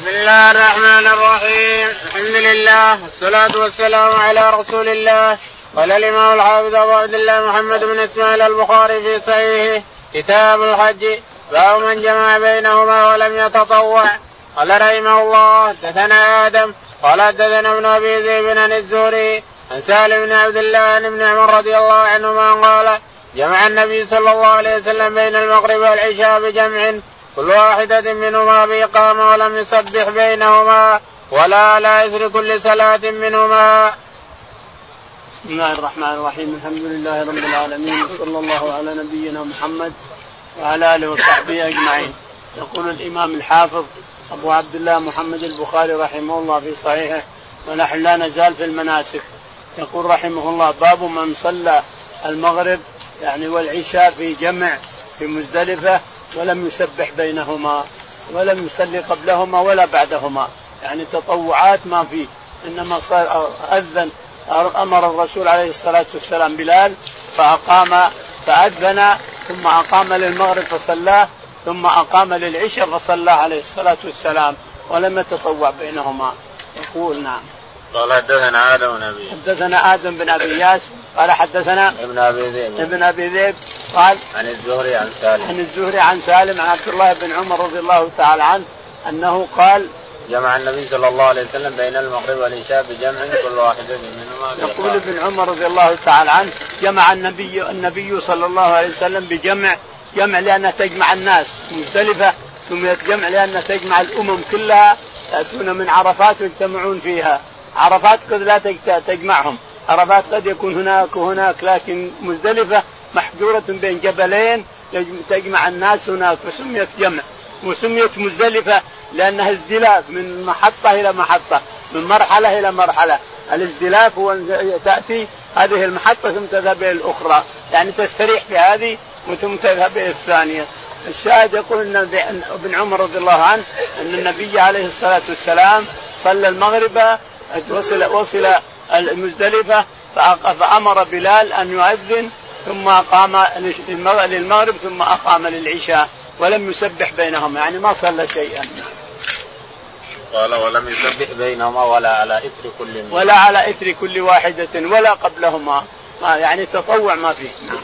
بسم الله الرحمن الرحيم. الحمد لله والصلاة والسلام على رسول الله. قال الإمام الحافظ أبو عبد الله محمد بن إسماعيل البخاري في صحيحه كتاب الحج باب من جمع بينهما ولم يتطوع. قال رحمه الله دثنا آدم قال حدثنا ابن أبي ذئب عن الزهري عن سالم بن عبد الله عن ابن عمر رضي الله عنهما قال جمع النبي صلى الله عليه وسلم بين المغرب والعشاء بجمع كل واحدة منهما بإقامة ولم يسبح بينهما ولا على إثر كل صلاة منهما. بسم الله الرحمن الرحيم الحمد لله رب العالمين وصلى الله على نبينا محمد وعلى آله وصحبه أجمعين. يقول الإمام الحافظ أبو عبد الله محمد البخاري رحمه الله في صحيحه ونحن لا نزال في المناسك. يقول رحمه الله باب من صلى المغرب يعني والعشاء في جمع في مزدلفة ولم يسبح بينهما ولم يصلي قبلهما ولا بعدهما. يعني تطوعات ما فيه إنما صار أذن أمر الرسول عليه الصلاة والسلام بلال فأقام فأذن ثم أقام للمغرب فصلاه ثم أقام للعشاء فصلى عليه الصلاة والسلام ولم يتطوع بينهما. يقول نعم. قال حدثنا آدم بن أبي حدثنا آدم بن أبي ياس قال حدثنا ابن أبي ذئب. ابن أبي ذئب قال عن الزهري عن سالم. عن الزهري عن سالم عن عبد الله بن عمر رضي الله تعالى عنه أنه قال جمع النبي صلى الله عليه وسلم بين المغرب والعشاء بجمع كل واحد منهما يقول ابن عمر رضي الله تعالى عنه جمع النبي النبي صلى الله عليه وسلم بجمع جمع لانها تجمع الناس مختلفه سميت جمع لانها تجمع الأمم كلها يأتون من عرفات ويجتمعون فيها. عرفات قد لا تجمعهم. عرفات قد يكون هناك وهناك لكن مزدلفة محجورة بين جبلين تجمع الناس هناك فسميت جمع وسميت مزدلفة لأنها ازدلاف من محطة إلى محطة من مرحلة إلى مرحلة. الازدلاف هو تأتي هذه المحطة ثم تذهب إلى الأخرى. يعني تستريح في هذه وثم تذهب إلى الثانية. الشاهد يقول إن ابن عمر رضي الله عنه أن النبي عليه الصلاة والسلام صلى المغرب وصل وصل المزدلفة فأمر بلال أن يؤذن ثم اقام للمغرب ثم أقام للعشاء ولم يسبح بينهما يعني ما صلى شيئا قال ولم يسبح بينهما ولا على إثر كل منهم. ولا على إثر كل واحدة ولا قبلهما ما يعني تطوع ما فيه نعم.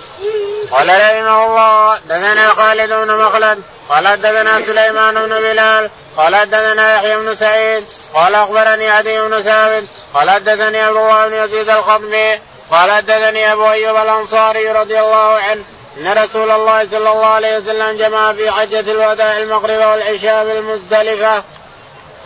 قال رحمه الله دثنا خالد بن مخلد قال دثنا سليمان بن بلال قال دثنا يحيى بن سعيد قال أخبرني عدي بن ثابت قال حدثني عبد الله بن يزيد الخطبي قال حدثني أبو أيوب الأنصاري رضي الله عنه إن رسول الله صلى الله عليه وسلم جمع في حجة الوداع المغرب والعشاء بالمزدلفة.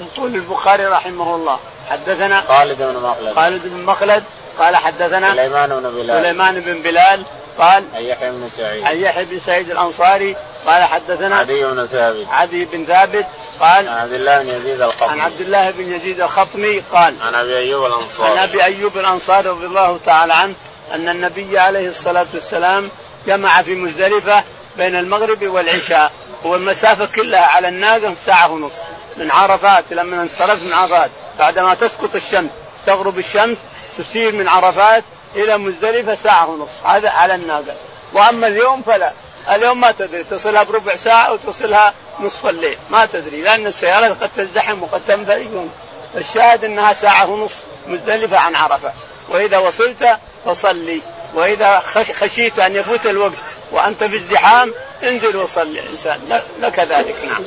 يقول البخاري رحمه الله حدثنا خالد بن مخلد خالد بن مخلد قال حدثنا سليمان بن بلال سليمان بن بلال قال عن يحيى بن سعيد. عن يحيى بن سعيد الأنصاري قال حدثنا عدي بن ثابت. عدي بن ثابت قال عن عبد الله بن يزيد الخطمي عن عبد الله بن يزيد الخطمي قال عن أبي أيوب الأنصاري. عن أبي أيوب الأنصاري رضي الله تعالى عنه أن النبي عليه الصلاة والسلام جمع في مزدلفة بين المغرب والعشاء. والمسافه كلها على الناقة ساعة ونص. من عرفات لما انصرفت من عرفات. بعدما تسقط الشمس تغرب الشمس تسير من عرفات إلى مزدلفة ساعة ونص هذا على الناقة. وأما اليوم فلا. اليوم ما تدري. تصلها بربع ساعة وتصلها نصف الليل. ما تدري. لأن السيارات قد تزدحم وقد تنفرق الشاهد أنها ساعة ونص مزدلفة عن عرفة. وإذا وصلت فصلي. وإذا خشيت أن يفوت الوقت وأنت في الزحام انزل وصلي الانسان لك ذلك نعم.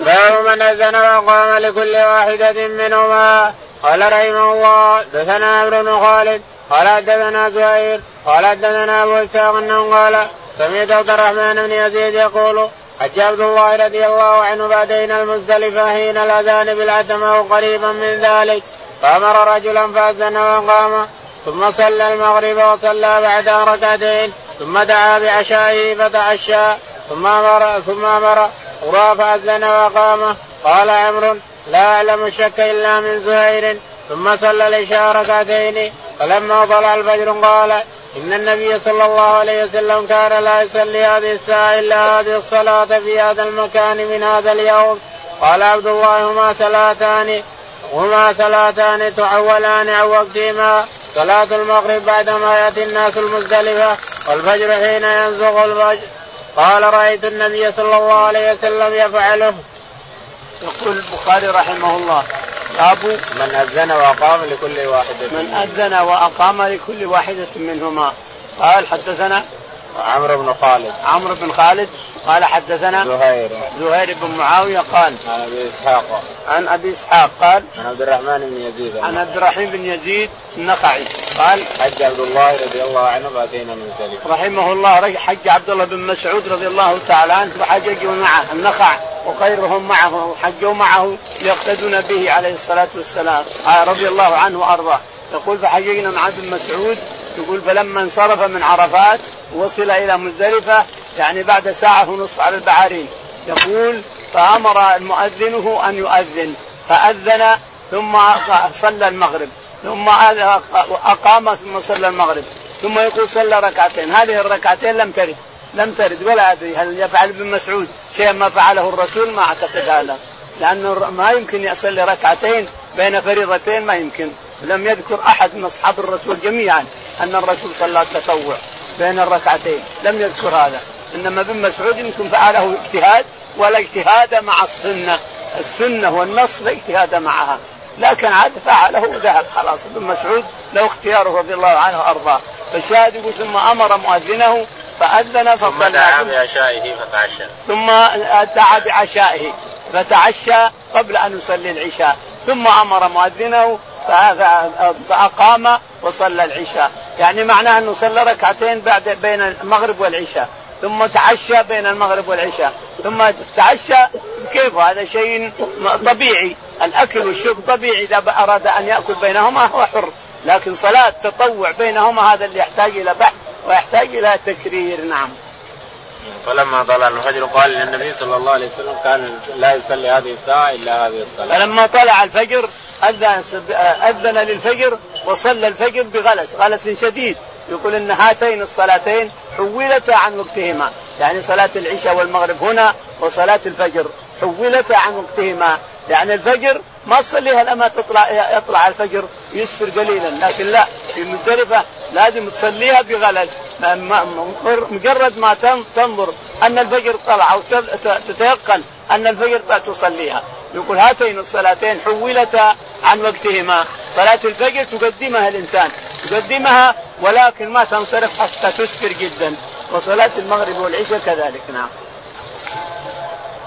باب من اذن وقام لكل واحدة منهما قال رحمه الله دثنا عمرو بن خالد قال حدثنا زهير قال حدثنا أبو إسحاق أنه قال سمعت عبد الرحمن بن يزيد يقول حج عبد الله رضي الله عنه بعدين المزدلفة حين الأذان بالعتمه قريبا من ذلك فأمر رجلا فأذن وقام ثم صلى المغرب وصلى بعدها ركعتين ثم دعا بعشائه فتعشى ثم أمر ثم أمر فأذن وقام قال عمرو لا أعلم الشك إلا من زهير ثم صلى العشاء ركعتين فلما طلع الفجر قال إن النبي صلى الله عليه وسلم كان لا يصلي هذه الساعة إلا هذه الصلاة في هذا المكان من هذا اليوم. قال عبد الله هما صلاتان هما صلاتان تعولان عن وقتهما. صلاة المغرب بعدما يأتي الناس المزدلفة والفجر حين ينزغ الفجر. قال رأيت النبي صلى الله عليه وسلم يفعله. يقول البخاري رحمه الله باب من أذن وأقام لكل واحدة من أذن وأقام لكل واحدة منهما. قال حدثنا عمرو بن خالد. عمرو بن خالد. قال حدثنا زهير. زهير بن معاوية قال عن أبي إسحاق. عن أبي إسحاق قال عن عبد الرحمن بن يزيد. عن عبد الرحيم بن يزيد النخعي قال حج عبد الله رضي الله عنه فاتينا مزدلفه رحمه الله حج عبد الله بن مسعود رضي الله تعالى عنه وحججوا معه النخع وغيرهم معه حجوا معه يقتدون به عليه الصلاة والسلام. رضي الله عنه وأرضاه. يقول فحججنا مع ابن مسعود يقول فلما انصرف من عرفات وصل إلى مزدلفة يعني بعد ساعة ونصف على البعارين. يقول فأمر مؤذنه أن يؤذن. فأذن ثم صلى المغرب. ثم أقام ثم صلى المغرب. ثم يقول صلى ركعتين. هذه الركعتين لم ترد. لم ترد ولا أدري هل يفعل ابن مسعود شيئا ما فعله الرسول؟ ما أعتقد هذا. لأنه ما يمكن يصلي ركعتين بين فريضتين ما يمكن. لم يذكر أحد من أصحاب الرسول جميعا أن الرسول صلى التطوع بين الركعتين. لم يذكر هذا. إنما ابن مسعود يمكن فعله اجتهاد ولا اجتهاد مع السنة. السنة والنص لا اجتهاد معها. لكن عاد فعله وذهب خلاص. ابن مسعود له اختياره رضي الله عنه وارضاه فالشاهد يقول ثم أمر مؤذنه فأذن فصلى ثم دعا بعشائه فتعشى. ثم دعا بعشائه فتعشى قبل أن يصلي العشاء. ثم أمر مؤذنه فأقام وصلى العشاء. يعني معناه أنه صلى ركعتين بعد بين المغرب والعشاء. ثم تعشى بين المغرب والعشاء. ثم تعشى كيف؟ هذا شيء طبيعي. الأكل والشرب طبيعي إذا أراد أن يأكل بينهما هو حر. لكن صلاة تطوع بينهما هذا اللي يحتاج إلى بحث ويحتاج إلى تكرير. نعم. فلما طلع الفجر قال للنبي صلى الله عليه وسلم كان لا يصلي هذه الساعة إلا هذه الصلاة. فلما طلع الفجر أذن, أذن للفجر وصلى الفجر بغلس غلس شديد. يقول إن هاتين الصلاتين حولتا عن وقتهما. يعني صلاة العشاء والمغرب هنا وصلاة الفجر حولتا عن وقتهما. يعني الفجر ما تصليها لما تطلع يطلع الفجر يسفر قليلا لكن لا في مزدلفة لازم تصليها بغلس. مجرد ما تنظر أن الفجر طلع أو تتيقن أن الفجر تصليها. يقول هاتين الصلاتين حولتا عن وقتهما. صلاة الفجر تقدمها الإنسان. تقدمها ولكن ما تنصرف حتى تسفر جدا. وصلاة المغرب والعشاء كذلك نعم.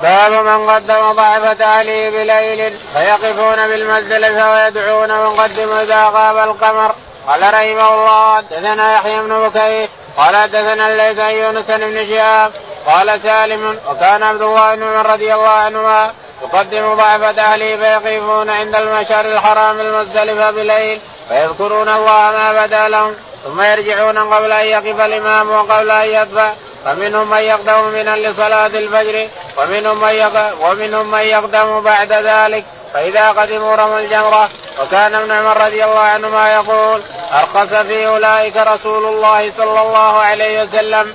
باب من قدم ضعفة أهله بليل فيقفون بالمزدلفة ويدعون ويقدم إذا غاب القمر. قال رحمه الله حدثنا يحيى بن بكير قال حدثنا الليث يونس بن شهاب قال سالم وكان عبد الله بن عمر رضي الله عنهما يقدم ضعفة أهله فيقفون عند المشعر الحرام المزدلفة بليل فيذكرون الله ما بدا لهم ثم يرجعون قبل أن يقف الإمام وقبل أن يدفع فمنهم من يقدم منا لصلاة الفجر ومنهم من ومنهم من يقدم بعد ذلك فإذا قدموا رموا الجمرة وكان ابن عمر رضي الله عنهما يقول أرخص في أولئك رسول الله صلى الله عليه وسلم.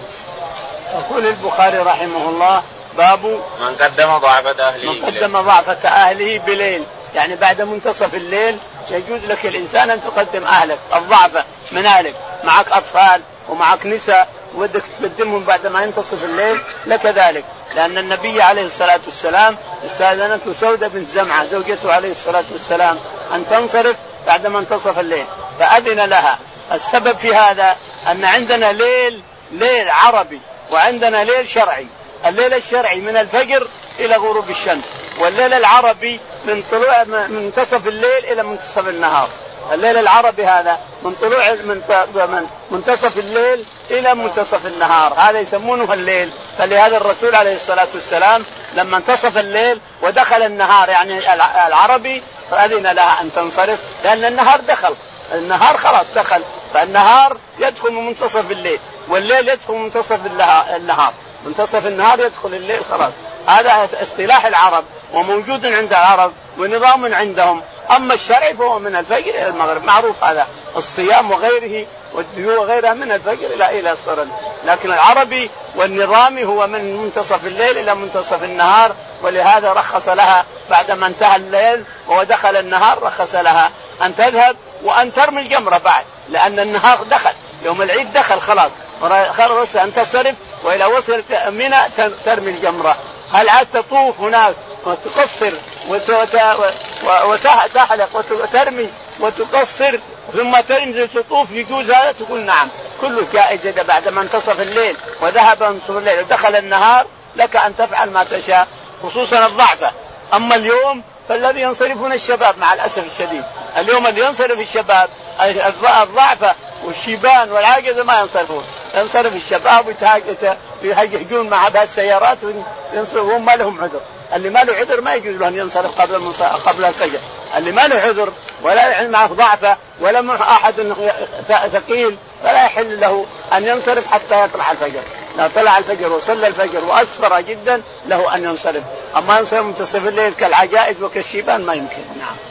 يقول البخاري رحمه الله باب من قدم ضعفة أهله من قدم ضعفة أهله بليل. يعني بعد منتصف الليل يجوز لك الإنسان أن تقدم أهلك الضعفة من أهلك. معك أطفال ومعك نساء ودك تقدمهم بعد ما ينتصف الليل لك ذلك. لأن النبي عليه الصلاة والسلام استأذنته سودة بنت زمعة زوجته عليه الصلاة والسلام أن تنصرف بعد ما انتصف الليل. فأذن لها. السبب في هذا أن عندنا ليل ليل عربي وعندنا ليل شرعي. الليل الشرعي من الفجر إلى غروب الشمس والليل العربي من طلوع من منتصف الليل إلى منتصف النهار. الليل العربي هذا من طلوع من منتصف الليل إلى منتصف النهار. هذا يسمونه الليل. فلهذا الرسول عليه الصلاة والسلام لما انتصف الليل ودخل النهار يعني العربي فأذن لها أن تنصرف لأن النهار دخل. النهار خلاص دخل فالنهار يدخل من منتصف الليل والليل يدخل من منتصف النهار. منتصف النهار يدخل الليل خلاص. هذا اصطلاح العرب وموجود عند العرب ونظام عندهم. أما الشرع فهو من الفجر إلى المغرب. معروف هذا. الصيام وغيره والديو وغيرها من الفجر إلى إلى الصرد لكن العربي والنظامي هو من منتصف الليل إلى منتصف النهار ولهذا رخص لها بعدما انتهى الليل ودخل النهار رخص لها أن تذهب وأن ترمي الجمرة بعد لأن النهار دخل يوم العيد دخل خلاص. خلص أن تصرف واذا وصلت منى ترمي الجمرة. هل عاد تطوف هناك وتقصر وتحلق وترمي وتقصر ثم تنزل تطوف يجوز هذا؟ تقول نعم. كله جائز اذا بعد ما انتصف الليل وذهب انتصف الليل ودخل النهار لك أن تفعل ما تشاء خصوصا الضعفة. أما اليوم فالذي ينصرفون الشباب مع الأسف الشديد. اليوم اللي ينصرف الشباب الضعفة والشيبان والعاجزه ما ينصرفون. ينصرف الشباب ويهجهجون مع السيارات وينصرفون ما لهم عذر. اللي ما له عذر ما يجوز له ان ينصرف قبل قبل الفجر. اللي ما له عذر ولا معه ضعفه ولا معه أحد ثقيل فلا يحل له أن ينصرف حتى يطلع الفجر. لو طلع الفجر وصلى الفجر وأسفر جدا له أن ينصرف. أما ينصرف منتصف الليل كالعجائز وكالشيبان ما يمكن. نعم.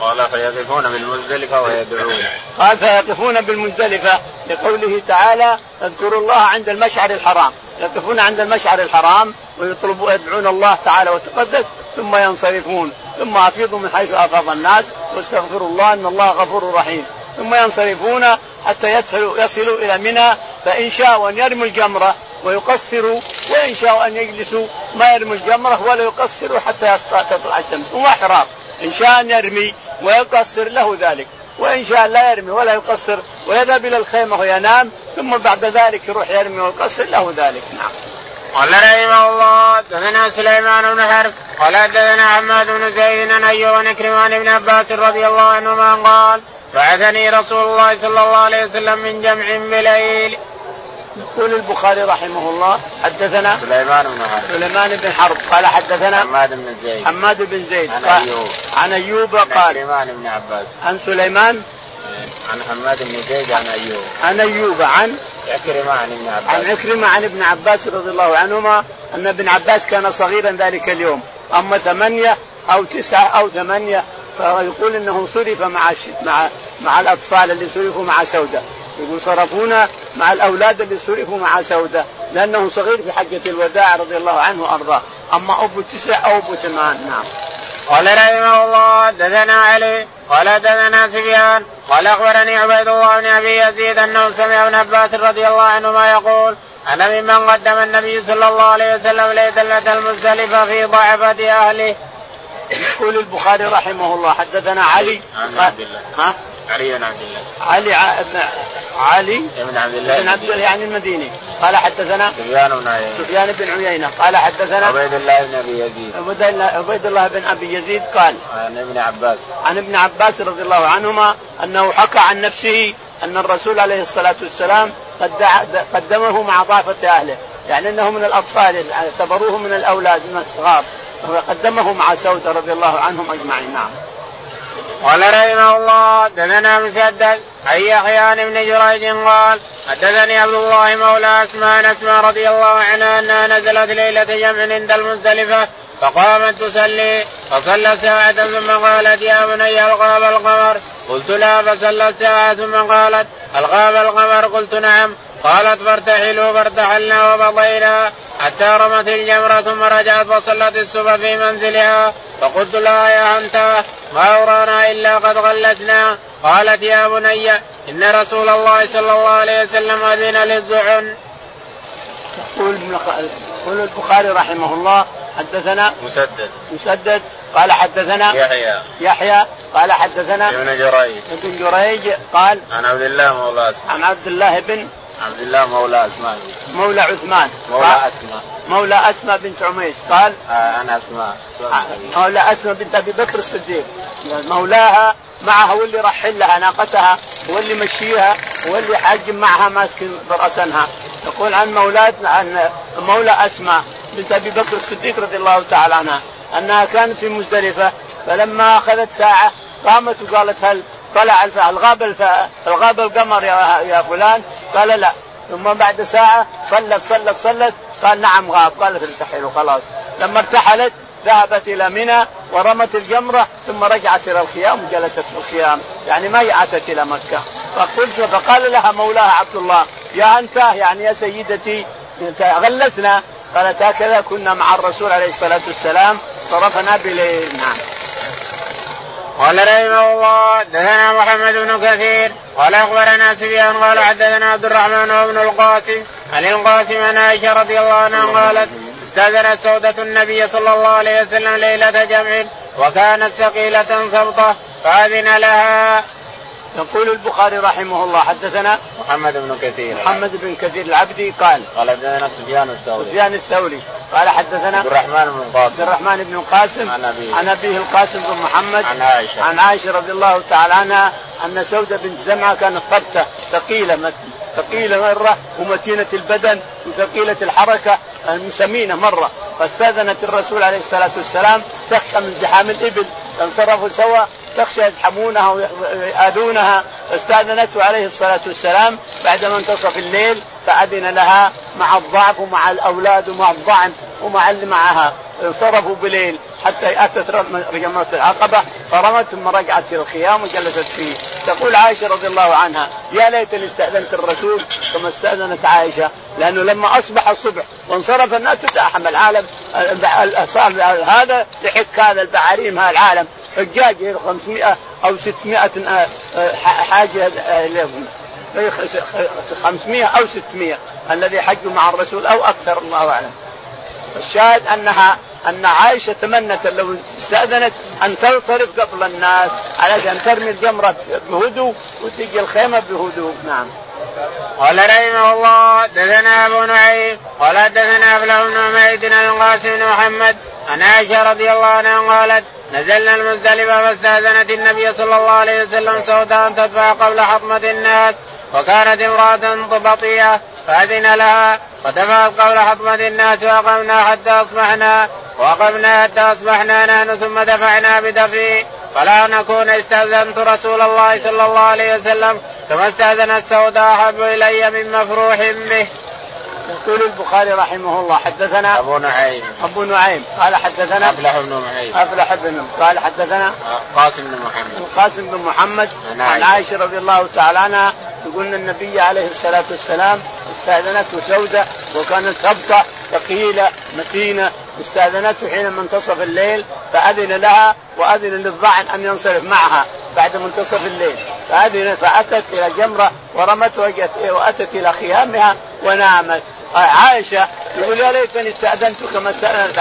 قال فيقفون بالمزدلفة ويدعون. قال فيقفون بالمزدلفة لقوله تعالى اذكروا الله عند المشعر الحرام. يقفون عند المشعر الحرام ويطلبوا يدعون الله تعالى وتقدس ثم ينصرفون. ثم أفيضوا من حيث أفاض الناس واستغفروا الله إن الله غفور رحيم. ثم ينصرفون حتى يصلوا يصلوا إلى منى فإن شاءوا أن يرموا الجمره ويقصروا وإن شاءوا أن يجلسوا ما يرموا الجمره ولا يقصروا حتى تطلع الشمس. هو احرام إن شاء أن يرمي ويقصر له ذلك وإن شاء لا يرمي ولا يقصر ويذهب إلى الخيمة وينام ثم بعد ذلك يروح يرمي ويقصر له ذلك نعم. قال رحمه الله دثنا سليمان بن حرب قال دثنا حماد بن زيد عن أيوب بن عباس رضي الله عنهما قال بعثني رسول الله صلى الله عليه وسلم من جمع بليل يقول البخاري رحمه الله حدثنا سليمان بن حرب. سليمان بن حرب. قال حدثنا حماد بن زيد. حماد بن زيد. عن أيوب. عن أيوب قال سليمان بن عباس. عن سليمان. عن حماد بن زيد عن أيوب. عن أيوب عن عكرمة عن ابن عباس. عن عكرمة عن ابن عباس رضي الله عنهما أن ابن عباس كان صغيرا ذلك اليوم. أما ثمانية أو تسعة أو ثمانية فيقول إنه صرف مع مع مع الأطفال اللي صرفوا مع سوده يقول صرفونا مع الأولاد اللي صرفوا مع سودة لأنه صغير في حجة الوداع رضي الله عنه وأرضاه. أما أبو تسع أو أبو ثمان نعم. قال رحمه الله دثنا علي قال دثنا سفيان قال أخبرني عبيد الله بن أبي يزيد أنه سمع ابن عباس رضي الله عنهما يقول أنا ممن قدم النبي صلى الله عليه وسلم ليلة المزدلفة في ضعفة أهله. يقول البخاري رحمه الله حدثنا علي. عن عبد الله ها؟ علي بن عبد الله. علي ع... ابن علي بن عبد الله بن عبد الله يعني المديني. قال حدثنا سفيان بن عيينة. سفيان بن عيينة. قال حدثنا عبيد الله بن أبي يزيد. عبيد الله بن أبي يزيد قال عن ابن عباس. عن ابن عباس رضي الله عنهما أنه حكى عن نفسه أن الرسول عليه الصلاة والسلام قد قدمه مع ضعفة أهله. يعني إنه من الأطفال اعتبروه من الأولاد من الصغار. وقدمه مع سودة رضي الله عنهم أجمعين. نعم. قال رحمه الله دثنا مسدد عن يحيى بن جريج قال حدثني عبد الله مولى اسماء اسماء رضي الله عنها انها نزلت ليلة جمع عند المزدلفة فقامت تصلي فصلى ساعة ثم قالت يا بني الغاب القمر؟ قلت لا. فصلى ساعة ثم قالت الغاب القمر؟ قلت نعم. قالت فارتحلوا فارتحلنا ومضينا حتى رمت الجمرة ثم رجعت فصلت الصبح في منزلها. فقلت لها يا أنت ما أرانا إلا قد غلتنا. قالت يا بني إن رسول الله صلى الله عليه وسلم أذن للزعن. يقول يقول البخاري رحمه الله حدثنا مسدد. مسدد قال حدثنا يحيى. يحيى قال حدثنا ابن جريج. ابن جريج قال عن عبد الله مولى عن عبد الله بن عبد الله مولى اسماء مولى عثمان. مولى أسماء. مولى أسماء بنت عميس. قال آه أنا أسماء. آه، مولى أسماء بنت أبي بكر الصديق. مولاها معها واللي رحل لها ناقتها واللي مشيها واللي حاجم معها ماسك برأسنها يقول عن مولاد عن مولى أسماء بنت أبي بكر الصديق رضي الله تعالى عنها أنها كانت في مزدلفة فلما أخذت ساعة قامت وقالت هل طلع الغاب الغاب القمر يا فلان؟ قال لا. ثم بعد ساعة صلت صلت صلت. قال نعم غاب. قالت ارتحلوا خلاص لما ارتحلت ذهبت إلى منى ورمت الجمرة ثم رجعت إلى الخيام وجلست في الخيام. يعني ما اتت إلى مكة. فقلت فقال لها مولاها عبد الله يا أنت يعني يا سيدتي غلسنا؟ قالت هكذا كنا مع الرسول عليه الصلاة والسلام صرفنا بليل. نعم. قال رحمه الله دثنا محمد بن كثير قال أخبرنا سفيان قال حدثنا عبد الرحمن وابن القاسم عن القاسم عن عائشة رضي الله عنها قالت فاستاذنت سودة النبي صلى الله عليه وسلم ليلة جمع وكانت ثقيلة سبطة فأذن لها. يقول البخاري رحمه الله حدثنا محمد بن كثير. محمد بن كثير العبدي قال قال حدثنا سفيان الثوري. سفيان الثوري. قال حدثنا عبد الرحمن بن القاسم عبد الرحمن بن القاسم عن أبيه. عن أبيه القاسم بن محمد. عن عائشة. عن عائشة رضي الله تعالى عنها أن سودة بنت زمعة كانت ثبتة ثقيلة ثقيلة مرة ومتينة البدن وثقيلة الحركة سمينه مرة. فاستأذنت الرسول عليه الصلاة والسلام تخشى من زحام الإبل انصرفوا سوا تخشى يزحمونها ويؤذونها فاستاذنته عليه الصلاة والسلام بعدما انتصف الليل فأذن لها مع الضعف ومع الأولاد ومع الضعن ومع اللي معها. انصرفوا بليل حتى أتت جمره العقبة فرمت ثم رجعت إلى الخيام وجلست فيه. تقول عائشة رضي الله عنها يا ليتني استأذنت الرسول كما استأذنت عائشة لأنه لما أصبح الصبح وانصرف الناس تزاحم العالم صار هذا لحك هذا البعاريم هذا العالم. حجاج 500 أو 600 آه، آه، حاجة 500 آه، أو 600 الذي حجوا مع الرسول أو أكثر الله أعلم. الشاهد أنها أن عائشة تمنت لو استأذنت أن تنصرف قبل الناس علشان ترمي الجمرة بهدوء وتجي الخيمة بهدوء نعم. قال رحمه الله دثنا أبو نعيم قال دثنا ابن بن عميد بن القاسم بن محمد عن عائشة رضي الله عنها قالت نزلنا المزدلفه فاستاذنت النبي صلى الله عليه وسلم سوداء تدفع قبل حطمه الناس وكانت امرأة بطيئه فأذن لها ودفعت قبل حطمه الناس وأقمنا حتى أصبحنا وقمنا حتى أصبحنا نحن ثم دفعنا بدفي فلا نكون استأذنت رسول الله صلى الله عليه وسلم كما استأذن السوداء أحب إلي من مفروح به. يقول البخاري رحمه الله حدثنا أبو نعيم. أبو نعيم. قال حدثنا أفلح بن معين أفلح بن قال حدثنا قاسم بن محمد. القاسم بن محمد عن عائشة رضي الله تعالى عنها يقول النبي عليه الصلاة والسلام استأذنته سوده وكانت ثبته ثقيلة متينة استأذنته حين منتصف الليل فأذن لها وأذن للظعن أن ينصرف معها بعد منتصف الليل. فاذن فأتت إلى جمرة ورمت وأتت إلى خيامها ونامت. عائشة يقول يا ليتني استاذنت كما استأذنت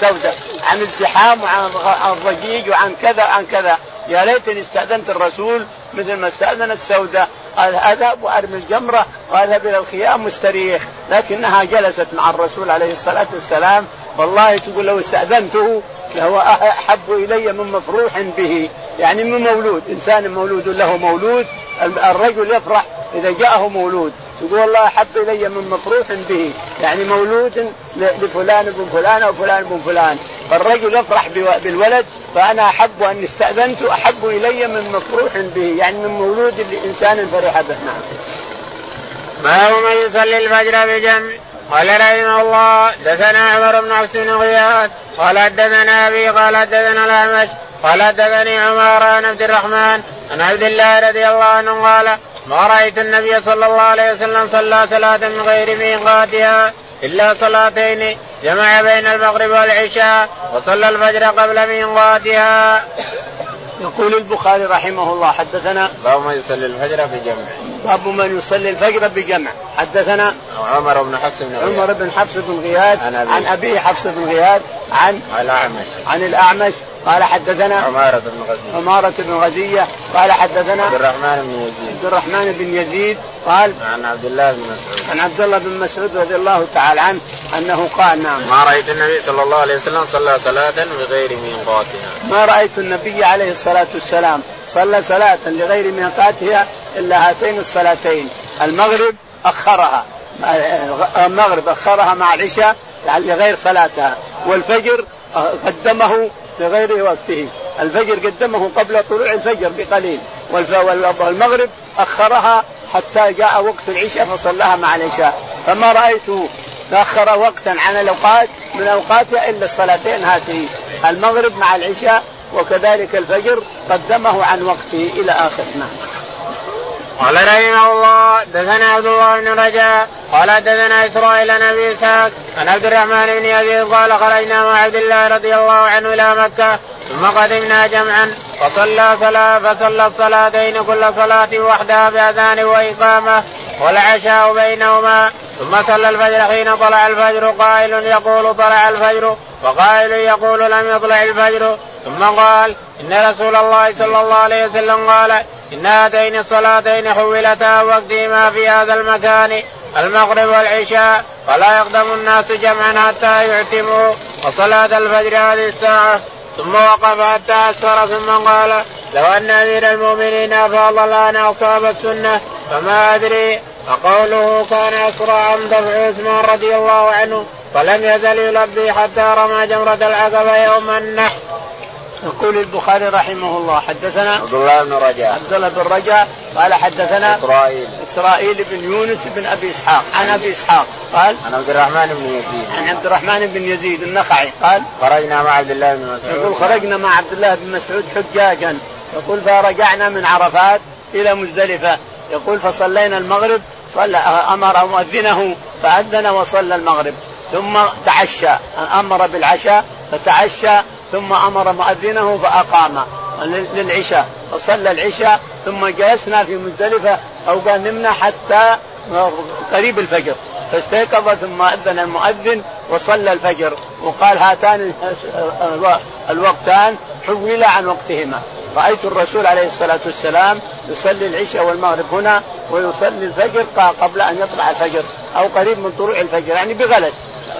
سوده عن الزحام وعن الضجيج وعن كذا وعن كذا. يا ليتني استأذنت الرسول مثل ما استأذنت سوده قال اذهب وارمي الجمرة واذهب إلى الخيام مستريح. لكنها جلست مع الرسول عليه الصلاة والسلام. والله تقول لو استأذنته لهو أحب إلي من مفروح به. يعني من مولود إنسان مولود له مولود الرجل يفرح إذا جاءه مولود. يقول والله أحب إلي من مفروح به يعني مولود لفلان بن فلان أو فلان بن فلان. فالرجل يفرح بالولد فأنا أحب أن استأذنت أحب إلي من مفروح به يعني من مولود لإنسان فرح به. نعم. باب من يصلي الفجر بجمع. قال رحمه الله دثنا عمر بن عبس بن غياث. قال حدثنا أبي قال حدثنا الأعمش. قال حدثني عمر عن عبد الرحمن عن عبد الله رضي الله عنه قال ما رأيت النبي صلى الله عليه وسلم صلى صلاة من غير ميقاتها إلا صلاتين جمع بين المغرب والعشاء وصلى الفجر قبل ميقاتها. يقول البخاري رحمه الله حدثنا باب من يصلي الفجر بجمع. باب من يصلي الفجر بجمع. حدثنا عمر بن حفص بن غياث. عمر بن حفص بن غياث عن أبي حفص بن غياث عن الأعمش. عن الأعمش. قال حدثنا عمارة بن غزية. عمارة بن غزية. قال حدثنا عبد الرحمن بن يزيد. عبد الرحمن بن يزيد قال عن عبد الله بن مسعود. عن عبد الله بن مسعود رضي الله تعالى عنه أنه قال نعم. ما رأيت النبي صلى الله عليه وسلم صلى صلاة بغير ميقاتها. ما رأيت النبي عليه الصلاة والسلام صلى صلاة لغير ميقاتها إلا هاتين الصلاتين. المغرب أخرها. المغرب أخرها مع العشاء لغير صلاتها. والفجر قدمه لغير وقته. الفجر قدمه قبل طلوع الفجر بقليل. والمغرب أخرها حتى جاء وقت العشاء فصلاها مع العشاء. فما رايته تاخر وقتا عن الأوقات من اوقاتها إلا الصلاتين هاتين. المغرب مع العشاء وكذلك الفجر قدمه عن وقته إلى آخر. نعم. قال رحمه الله دثنا عبد الله بن رجاء قال دثنا إسرائيل عن أبي إسحاق عن عبد الرحمن بن يزيد قال خرجنا مع عبد الله رضي الله عنه إلى مكة ثم قدمنا جمعا فصلى صلاة فصلى الصلاتين كل صلاة وحدها بأذان وإقامة والعشاء بينهما ثم صلى الفجر حين طلع الفجر قائل يقول طلع الفجر وقائل يقول لم يطلع الفجر ثم قال إن رسول الله صلى الله عليه وسلم قال ان هاتين الصلاتين حولتا وقتهما في هذا المكان المغرب والعشاء فلا يقدم الناس جمعا حتى يعتموا وصلاة الفجر هذه الساعة ثم وقف حتى أسفر ثم قال لو أن أمير المؤمنين أفاض الآن أصاب السنة فما أدري وقوله كان أسرع دفع عثمان رضي الله عنه ولم يزل يلبي حتى رمى جمرة العقبة يوم النحر. يقول البخاري رحمه الله حدثنا عبد الله بن رجاء. عبد الله بن رجاء قال حدثنا إسرائيل. إسرائيل بن يونس بن أبي إسحاق. عن أبي إسحاق قال عن عبد الرحمن بن يزيد. عن عبد الرحمن بن يزيد النخعي قال خرجنا مع عبد الله بن مسعود. يقول خرجنا مع عبد الله بن مسعود حجاجا. يقول فرجعنا من عرفات إلى مزدلفة. يقول فصلينا المغرب صلى أمر مؤذنه فأذن وصلى المغرب. ثم تعشى أمر بالعشاء فتعشى ثم أمر مؤذنه فأقام للعشاء. فصلى العشاء ثم جلسنا في مزدلفة أو قال نمنا حتى قريب الفجر. فاستيقظ ثم أذن المؤذن وصلى الفجر. وقال هاتان الوقتان حولا عن وقتهما. رأيت الرسول عليه الصلاة والسلام يصلي العشاء والمغرب هنا ويصلي الفجر قبل أن يطلع الفجر أو قريب من طلوع الفجر يعني بغلس.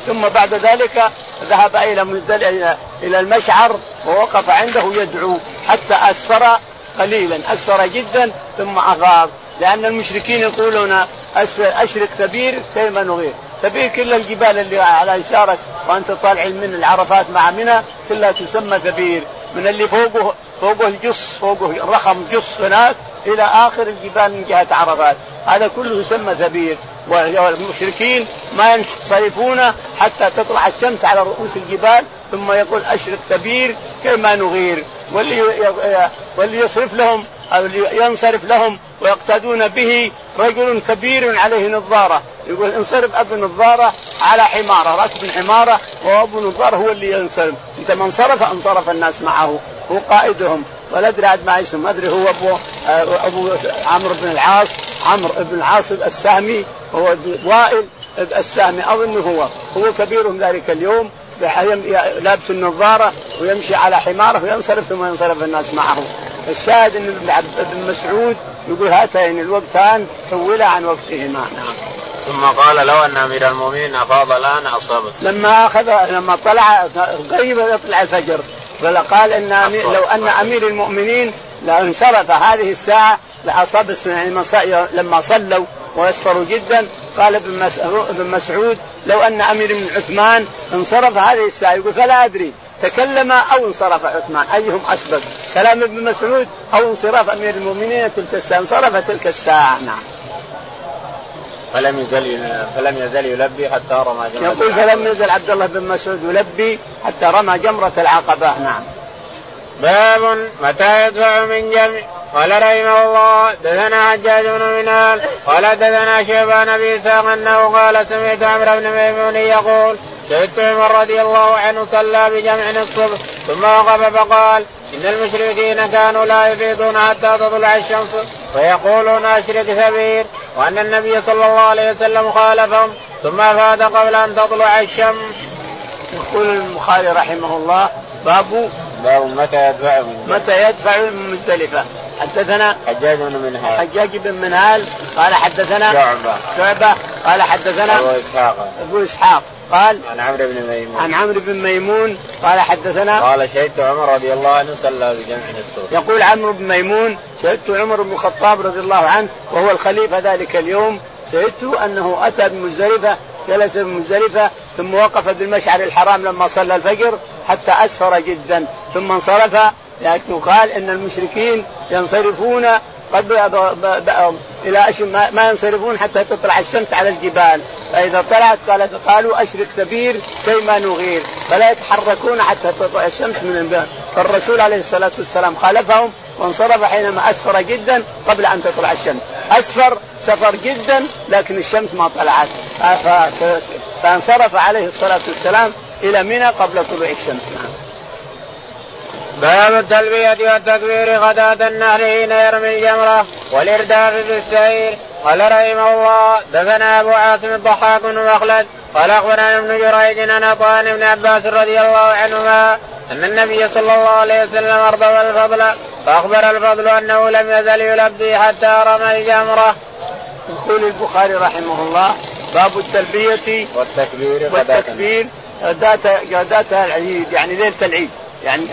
ثم بعد ذلك ذهب إلى إلى المشعر ووقف عنده يدعو حتى أسفر قليلا. أسفر جدا ثم افاض لأن المشركين يقولون أشرك ثبير كيما نغير. ثبير كل الجبال اللي على يسارك وأنت طالع من العرفات مع منى كلها تسمى ثبير من اللي فوقه فوقه الجص فوقه رخم جص هناك إلى آخر الجبال من جهة عرفات. هذا كله يسمى ثبير والمشركين ما ينصرفون حتى تطلع الشمس على رؤوس الجبال ثم يقول أشرق ثبير كما نغير. واللي واللي يصرف لهم أو ينصرف لهم ويقتدون به رجل كبير عليه نظارة. يقول انصرف أبو نظارة على حمارة راكب حمارة وأبو نظارة هو اللي ينصرف. أنت من صرف أنصرف الناس معه. هو قائدهم. ولا أدري عاد ما اسمه ما أدري هو أبو أبو عمرو بن العاص عمرو بن العاص السهمي هو وائل السهمي اظن هو. هو كبيرهم ذلك اليوم لابس النظارة ويمشي على حماره وينصرف ثم ينصرف الناس معه. الشاهد إن ابن مسعود يقول هاتين الوقتان حولا عن وقتهما. نعم. ثم قال لو أن أمير المؤمنين أفاض الآن أصاب لما أخذ لما طلع قريب يطلع الفجر. فقال إن أمير لو أن أمير المؤمنين لانصرف هذه الساعة لاصاب يعني لما صلوا ويسفروا جدا قال ابن مسعود لو أن أمير بن عثمان انصرف هذه الساعة. يقول فلا أدري. تكلم أو انصرف عثمان. أيهم أسبق؟ كلام ابن مسعود أو انصراف أمير المؤمنين تلك الساعة. انصرف تلك الساعة. نعم. فلم يزل فلم يزل يلبي حتى رمى جمرة يقول فلم يزل عبد الله بن مسعود يلبي حتى رمى جمرة العقبة. نعم. باب متى يدفع من جمع قال رحمه الله دثنا حجاج بن منال قال دثنا شيبان بن إسحاق أنه قال سمعت عمرو بن ميمون يقول شهدت عمر رضي الله عنه صلى بجمع الصبح ثم وقف فقال إن المشركين كانوا لا يفيضون حتى تطلع الشمس ويقولون أشرك ثبير وأن النبي صلى الله عليه وسلم خالفهم ثم افاد قبل أن تطلع الشمس. يقول البخاري رحمه الله باب باب متى يدفع من متى يدفع من مزدلفه حدثنا حجاج بن منهال. حجاج بن منهال قال حدثنا شعبة. شعبة قال حدثنا أبو إسحاق. أبو إسحاق. قال عن عمرو بن ميمون. عن عمرو بن ميمون قال حدثنا قال شهدت عمر رضي الله عنه صلى بجمع السوق يقول عمرو بن ميمون شهدت عمر بن الخطاب رضي الله عنه وهو الخليفة ذلك اليوم. شهدت أنه أتى بمزدلفة جلس بمزدلفة ثم وقف بالمشعر الحرام لما صلى الفجر حتى أسفر جدا. ثم انصرف لكن قال إن المشركين ينصرفون قد إلى ما ينصرفون حتى تطلع الشمس على الجبال. فإذا طلعت قالت قالوا أشرك كبير كيما نغير. فلا يتحركون حتى تطلع الشمس من الباب. فالرسول عليه الصلاة والسلام خالفهم وانصرف حينما أسفر جدا قبل أن تطلع الشمس. أسفر سفر جدا لكن الشمس ما طلعت. فانصرف عليه الصلاة والسلام إلى منى قبل طلوع الشمس. نعم. باب التلبية والتكبير غداة النهر حين يرمي الجمرة والإرداف في السير قال رحمه الله دثنا أبو عاصم الضحاك بن مخلد. قال أخبرنا ابن جريج ان عطاء ابن عباس رضي الله عنهما أن النبي صلى الله عليه وسلم أرضى الفضل. فأخبر الفضل أنه لم يزل يلبي حتى رمى الجمرة. يقول البخاري رحمه الله باب التلبية والتكبير والتكبير غداة غداة العيد يعني ليلة العيد. يعني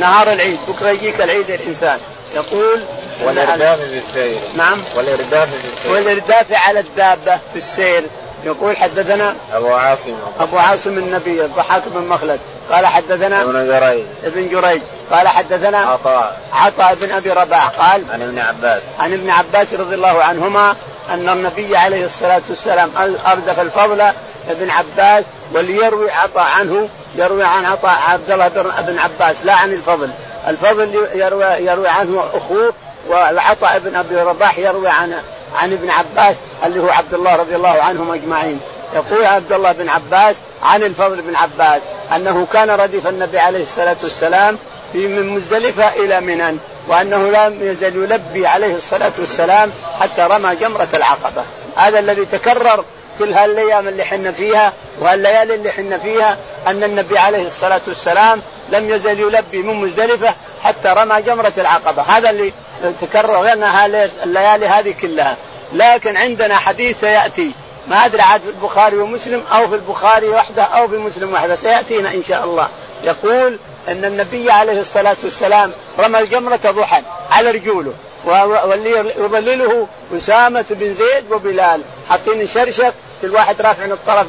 نهار العيد بكرة يجيك العيد الإنسان. يقول والارداف في السير. نعم. والارداف في السير. والارداف على الدابة في السير. يقول حدثنا أبو عاصم. أبو عاصم النبي الضحاك بن مخلد. قال حدثنا ابن جريج. ابن جريج. قال حدثنا عطاء. عطاء بن أبي رباح. قال عن ابن عباس. عن ابن عباس رضي الله عنهما أن النبي عليه الصلاة والسلام أردف الفضل ابن عباس وليروي عطاء عنه يروي عن عطاء عبد الله بن عباس لا عن الفضل. الفضل يروي يروي عنه أخوه وعطاء بن أبي رباح يروي عن عن ابن عباس اللي هو عبد الله رضي الله عنهم أجمعين. يقول عبد الله بن عباس عن الفضل بن عباس أنه كان رديف النبي عليه الصلاة والسلام في من مزدلفة إلى منى وأنه لم يزل يلبي عليه الصلاة والسلام حتى رمى جمرة العقبة. هذا الذي تكرر كل هالايام اللي حنا فيها وهالليالي اللي حنا فيها أن النبي عليه الصلاة والسلام لم يزل يلبي من مزدلفة حتى رمى جمرة العقبة. هذا اللي تكرر لنا الليالي هذه كلها. لكن عندنا حديث سيأتي. ما أدري عاد في البخاري ومسلم أو في البخاري وحده أو في مسلم وحده. سيأتينا إن شاء الله. يقول أن النبي عليه الصلاة والسلام رمى الجمرة ضحى على رجوله. واللي يظلله أسامة بن زيد وبلال. حاطين شرشف كل واحد رافع الطرف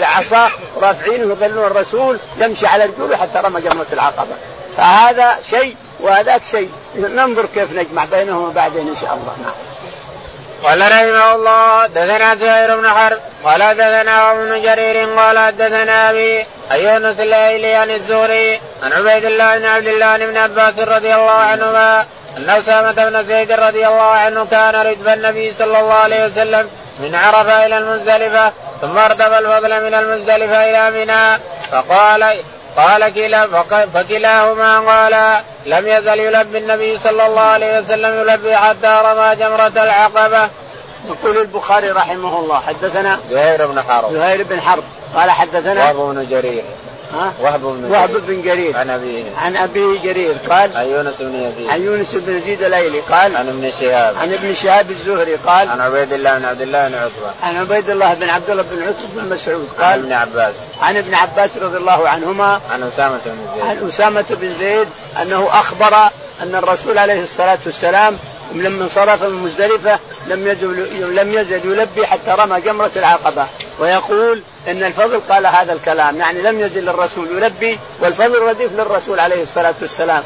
بعصا رافعينه يظلون الرسول يمشي على رجوله حتى رمى جمره العقبة. فهذا شيء وهذاك شيء. ننظر كيف نجمع بينهما بعدين إن شاء الله. نعم. قال رحمه الله دثنا زهير بن حرب قال دثنا ابن جرير قال دثنا أبي أيونس الليلي عن الزهري عن عبيد الله بن عبد الله بن عباس رضي الله عنهما أن أسامة بن زيد رضي الله عنه كان ردف النبي صلى الله عليه وسلم من عرفه إلى المزدلفة ثم ارتفى الفضل من المزدلفة إلى منى فقال قال كلا فكلاهما قال لم يزل يلبي النبي صلى الله عليه وسلم يلبي حتى رمى جمرة العقبة. يقول البخاري رحمه الله حدثنا زهير بن حرب زهير بن حرب قال حدثنا وهب بن جرير ها؟ وهب بن وهب بن جرير. عن أبيه. عن ابي جرير. قال عن يونس بن يزيد. عن يونس بن يزيد الايلي قال عن ابن شهاب. عن ابن شهاب الزهري. قال عن عبيد الله بن عبد الله بن عتبة. عن عبيد الله بن عبد الله بن عتبة بن مسعود. قال عن ابن عباس. عن ابن عباس رضي الله عنهما. عن أسامة بن زيد. عن أسامة بن زيد أنه أخبر أن الرسول عليه الصلاة والسلام لما انصرف من مزدلفة لم يزل لم يزل يلبي حتى رمى جمرة العقبة. ويقول إن الفضل قال هذا الكلام يعني لم يزل الرسول يلبي والفضل رديف للرسول عليه الصلاة والسلام.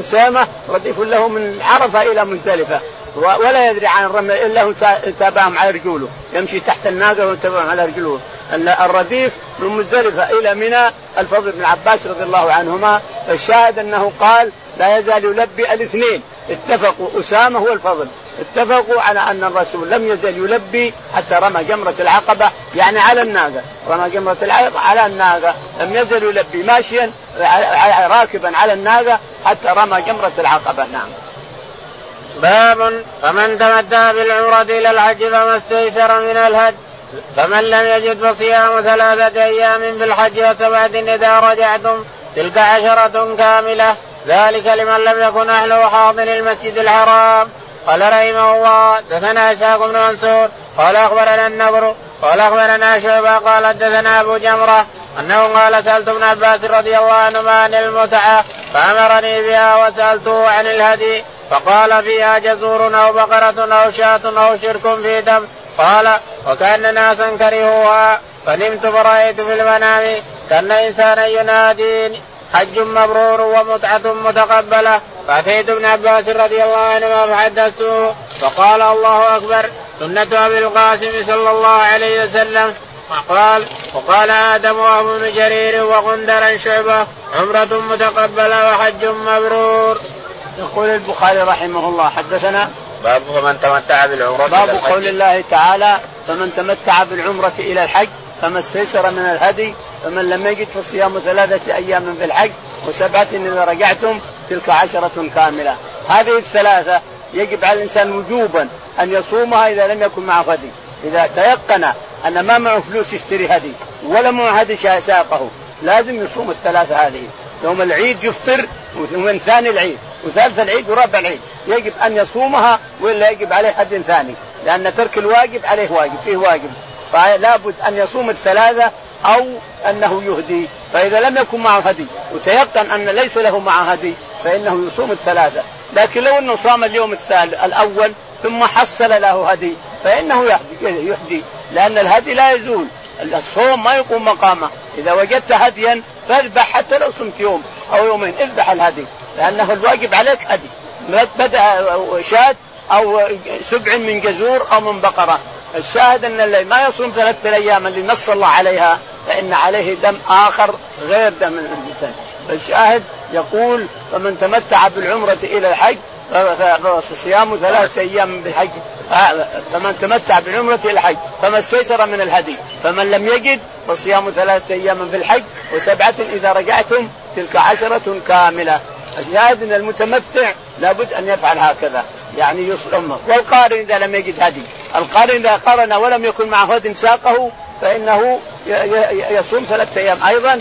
أسامة رديف له من عرفة إلى مزدلفة ولا يدري عن الرمي إلا هو تابعهم على رجوله يمشي تحت الناقة ويتابعهم على رجوله. الرديف من مزدلفة إلى منى الفضل بن عباس رضي الله عنهما الشاهد أنه قال لا يزال يلبي الاثنين اتفقوا أسامة والفضل اتفقوا على أن الرسول لم يزل يلبي حتى رمى جمرة العقبة يعني على الناقة. رمى جمرة العقبة على الناقة. لم يزل يلبي ماشيا راكبا على الناقة حتى رمى جمرة العقبة. نعم. باب فمن تمتع بالعمرة إلى الحج فما استيسر من الهج فمن لم يجد فصيام ثلاثة أيام في الحج وسبعة إذا رجعتم تلك عشرة كاملة. ذلك لمن لم يكن أهله حاضر المسجد الحرام. قال رحمه الله دثنا إسحاق بن منصور قال أخبرنا النبر قال أخبرنا شعبة قال دثنا أبو جمرة أنه قال سألت ابن عباس رضي الله عنهما عن المتعة فأمرني بها وسألته عن الهدي فقال فيها جزور أو بقرة أو شاة أو شرك في دم قال وكأن ناسا كرهوها فنمت فرأيت في المنام كأن إنسانا يناديني حج مبرور ومتعة متقبلة فأتيت ابن عباس رضي الله عنهما فحدثته فقال الله أكبر سنة أبي القاسم صلى الله عليه وسلم وقال وقال آدم وهو بن جرير وغندر شعبة عمرة متقبلة وحج مبرور. يقول البخاري رحمه الله حدثنا باب فمن تمتع بالعمرة باب قول الله تعالى فمن تمتع بالعمرة إلى الحج فما استيسر من الهدي فمن لم يجد فصيام ثلاثة أيام في الحج وسبعة إذا رجعتم تلك عشرة كاملة. هذه الثلاثة يجب على الإنسان وجوبا أن يصومها إذا لم يكن معه هدي إذا تيقن أن ما معه فلوس يشتري هدي ولا معه هدي ساقه لازم يصوم الثلاثة هذه. يوم العيد يفطر ومن ثاني العيد وثالث العيد ورابع العيد. يجب أن يصومها والا يجب عليه حد ثاني. لأن ترك الواجب عليه واجب فيه واجب. فلا بد أن يصوم الثلاثة أو أنه يهدي. فإذا لم يكن معه هدي وتيقن أن ليس له معه هدي فانه يصوم الثلاثة. لكن لو أنه صام اليوم الثالث الأول ثم حصل له هدي فإنه يهدي, يهدي. لأن الهدي لا يزول. الصوم ما يقوم مقامه. إذا وجدت هديا فاذبح حتى لو صمت يوم أو يومين. اذبح الهدي. لأنه الواجب عليك هدي. بدأ شاة أو سبع من جزور أو من بقرة. الشاهد أن اللي ما يصوم ثلاثة أيام اللي نص الله عليها فإن عليه دم آخر غير دم الإنسان. فالشاهد يقول فمن تمتع بالعمرة إلى الحج فصيام ثلاثة أيام بالحج. آه، فمن تمتع بالعمرة إلى الحج فما استيسر من الهدي. فمن لم يجد فصيام ثلاثة أيام في الحج وسبعة إذا رجعتم تلك عشرة كاملة. الشاهد ان المتمتع لابد أن يفعل هكذا. يعني يصوم والقارن إذا لم يجد هدي. القارن إذا قرن ولم يكن معه هد ساقه فإنه يصوم ثلاثة أيام. أيضا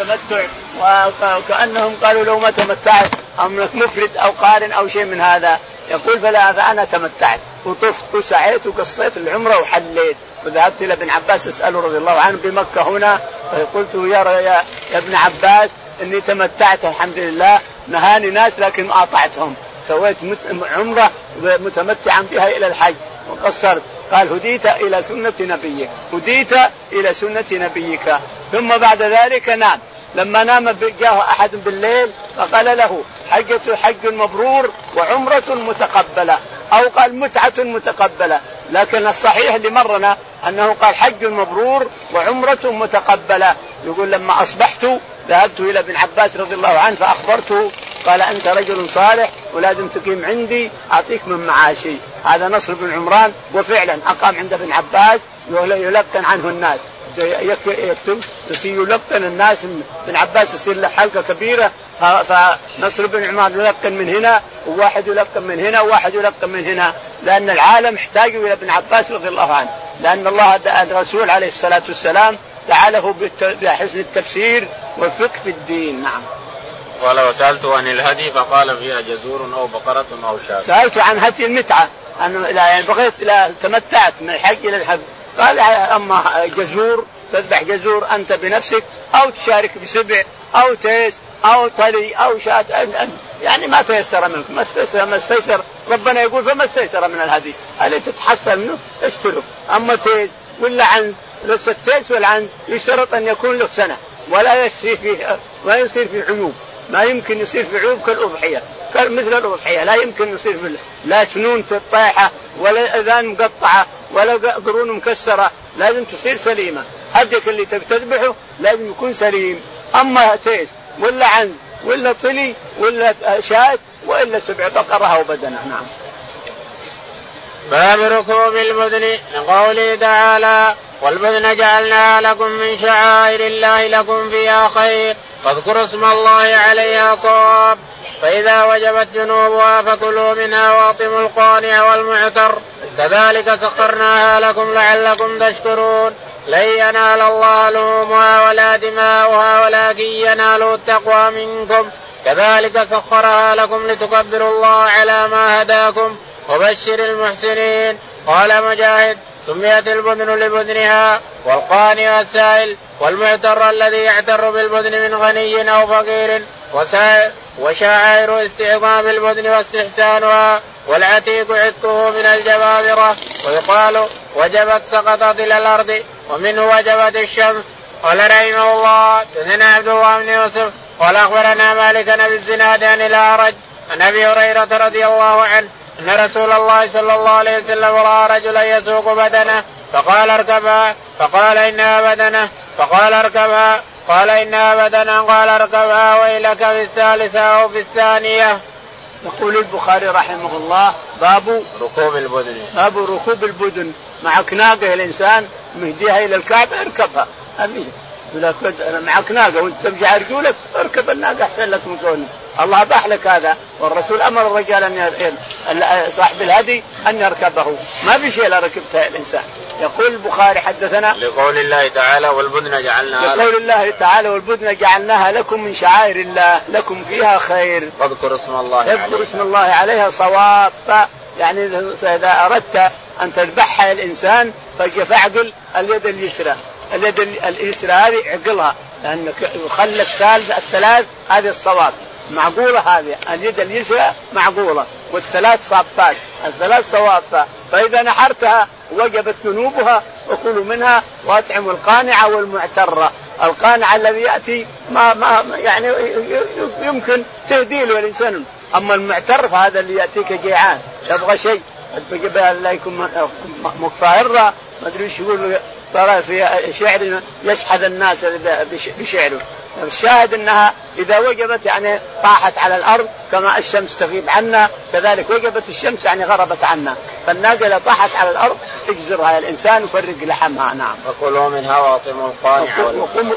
التمتع وكانهم قالوا لو ما تمتعت أو مفرد أو قارن أو شيء من هذا. يقول فلا فأنا تمتعت. وطفت وسعيت وقصيت العمرة وحليت. وذهبت إلى ابن عباس اساله رضي الله عنه بمكة هنا فقلت يا, يا, ابن عباس إني تمتعت الحمد لله. نهاني ناس لكن أطعتهم. سويت عمرة متمتعا بها إلى الحج. وقصرت. قال هديت إلى سنة نبيك. هديت إلى سنة نبيك. ثم بعد ذلك نام. لما نام جاءه أحد بالليل فقال له حجة حج مبرور وعمرة متقبلة أو قال متعة متقبلة. لكن الصحيح اللي مرنا أنه قال حج مبرور وعمرة متقبلة. يقول لما أصبحت ذهبت إلى ابن عباس رضي الله عنه فأخبرته قال أنت رجل صالح ولازم تقيم عندي أعطيك من معاشي. هذا نصر بن عمران وفعلا أقام عند ابن عباس يلقن عنه الناس. يكتب يصير يلقن الناس ابن عباس يصير له حلقة كبيرة. فنصر بن عمران يلقن من هنا وواحد يلقن من هنا وواحد يلقن من هنا. لأن العالم احتاج إلى ابن عباس رضي الله عنه. لأن الله الرسول عليه الصلاة والسلام دعا له بحسن التفسير والفقه في الدين. نعم. قال وسالته عن الهدي فقال فيها جزور أو بقرة أو شاة. سالته عن هدي المتعة. أن يعني بغيت لا تمتعت من الحج إلى الحج. قال أما جزور تذبح جزور أنت بنفسك أو تشارك بسبع أو تيس أو طلي أو شاة يعني ما تيسر منك ما استيسر ما استيسر. ربنا يقول فما استيسر من الهدي. اللي تتحصل منه؟ اشترك أما تيس ولا عنز بس التيس والعنز يشترط أن يكون له سنة. ولا يصير فيه ما يصير فيه عيوب. ما يمكن يصير في عيوب كالأضحية. مثل الأضحية. لا يمكن يصير في لا سنون طايحه ولا اذان مقطعة. ولا قرون مكسرة لازم تصير سليمة. هديك اللي تذبحه لازم يكون سليم. أما تيس ولا عنز ولا طلي ولا شاة وإلا سبع بقرة أو بدنة. نعم. باب ركوب البدن. لقوله تعالى والبدن جعلناها لكم من شعائر الله لكم فيها خير فاذكروا اسم الله عليها صواب. فإذا وجبت جنوبها فكلوا منها واطموا القانع والمعتر. كذلك سخرناها لكم لعلكم تشكرون. لن ينال الله لحومها ولا دماؤها ولكن يناله التقوى منكم. كذلك سخرها لكم لتكبروا الله على ما هداكم. وبشر المحسنين. قال مجاهد سميت البدن لبدنها والقاني السائل والمعتر الذي يعتر بالبدن من غني أو فقير وسائل وشعائر استعظام البدن واستحسانها. والعتيق عتقه من الجبابرة ويقال وجبت سقطت إلى الأرض ومنه وجبت الشمس قال رحمه الله دثنا عبد الله بن يوسف قال أخبرنا مالك بن الزناد عن الأعرج عن أبي هريرة رضي الله عنه أن رسول الله صلى الله عليه وسلم رأى رجلا يسوق بدنه فقال اركبها فقال إنها بدنه فقال اركبها قال إنها بدنه قال اركبها ويلك في الثالثة أو في الثانية. يقول البخاري رحمه الله باب ركوب البدن. باب ركوب البدن. معك ناقه الإنسان مهديها إلى الكعبة اركبها. أمين. معك ناقه وأنت تمشي على رجولك اركب الناقة أحسن لك من كونه الله أباح لك هذا والرسول أمر الرجال أن صاحب الهدي أن يركبه. ما في شيء لا ركبته الإنسان. يقول البخاري حدثنا لقول الله تعالى والبدن جعلناها لقول الله تعالى والبدن جعلناها لكم من شعائر الله لكم فيها خير. واذكر اسم الله اذكر اسم الله عليها صواف. يعني اذا أردت أن تذبحها الإنسان فاعقل اليد اليسرى. اليد اليسرى هذه اعقلها لانك خلك الثالث الثلاث هذه الصواب معقولة هذه؟ اليد اليسرى معقولة. والثلاث صافات. الثلاث صوافة. فإذا نحرتها وجبت ذنوبها وكلوا منها واطعموا القانعة والمعترة. القانع الذي يأتي ما, ما يعني يمكن تهدي له الإنسان. أما المعتر فهذا اللي يأتيك جيعان. يبغى شيء. الله يكون مكفاهرة. ما أدري إيش يقول ترى في شعر يشحذ الناس بشعره. الشاهد انها اذا وجبت يعني طاحت على الأرض كما الشمس تغيب عنا كذلك وجبت الشمس يعني غربت عنا. فالناقه طاحت على الأرض اجزرها الإنسان وفرق لحمها. نعم. وكلوا منها وأطعموا القانع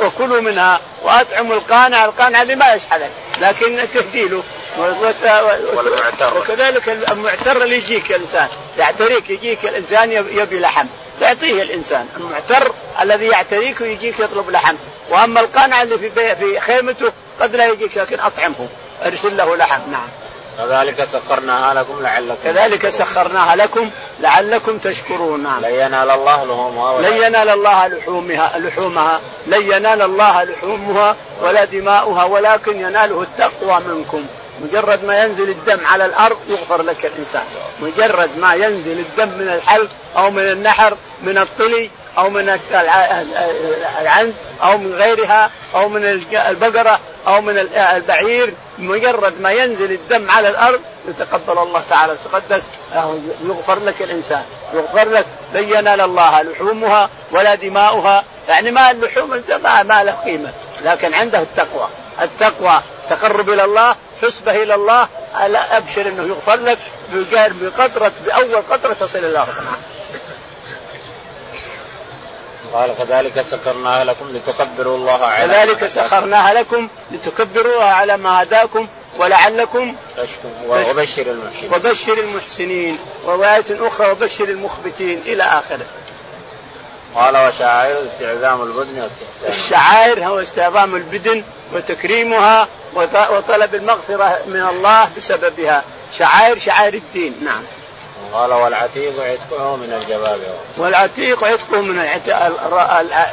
وكلوا منها وأطعموا القانع، القانع اللي ما يشحذك لكن تهدي له وكذلك المعتر اللي يجيك الإنسان. يعتريك يجيك الإنسان يبي لحم. تعطيه الإنسان. المعتر الذي يعتريك ويجيك يطلب لحم. وأما القانع اللي في في خيمته قد لا يجيك لكن أطعمه. أرسل له لحم. نعم. كذلك سخرناها لكم لعلكم كذلك سخرناها لكم لعلكم تشكرون. نعم. لن ينال الله لحومها لن ينال الله لحومها لحومها. لن ينال الله لحومها ولا دماؤها ولكن يناله التقوى منكم. مجرد ما ينزل الدم على الأرض يغفر لك الإنسان. مجرد ما ينزل الدم من الحلق أو من النحر من الطلي أو من العنز أو من غيرها أو من البقرة أو من البعير مجرد ما ينزل الدم على الأرض يتقبل الله تعالى. تقدس يغفر لك الإنسان. يغفر لك لن ينال الله لحومها ولا دماؤها. يعني ما اللحوم ما, ما له قيمة. لكن عنده التقوى. التقوى تقرب إلى الله حسبه إلى الله. أبشر إنه يغفر لك بقطره بأول قطره تصل إلى الأرض قال كذلك سخرناها لكم لتكبروا الله على كذلك سخرناها لكم لتكبروها على ما هداكم ولعلكم تشكرون وبشر المحسنين. وبشر المحسنين. ورواية أخرى وبشر المخبتين إلى آخره. قال وشعائر استعظام البدن واستحسان. الشعائر هو استعظام البدن وتكريمها وطلب المغفرة من الله بسببها. شعائر شعائر الدين. نعم. قال والعتيق عتقه من الجبابرة. والعتيق عتقه من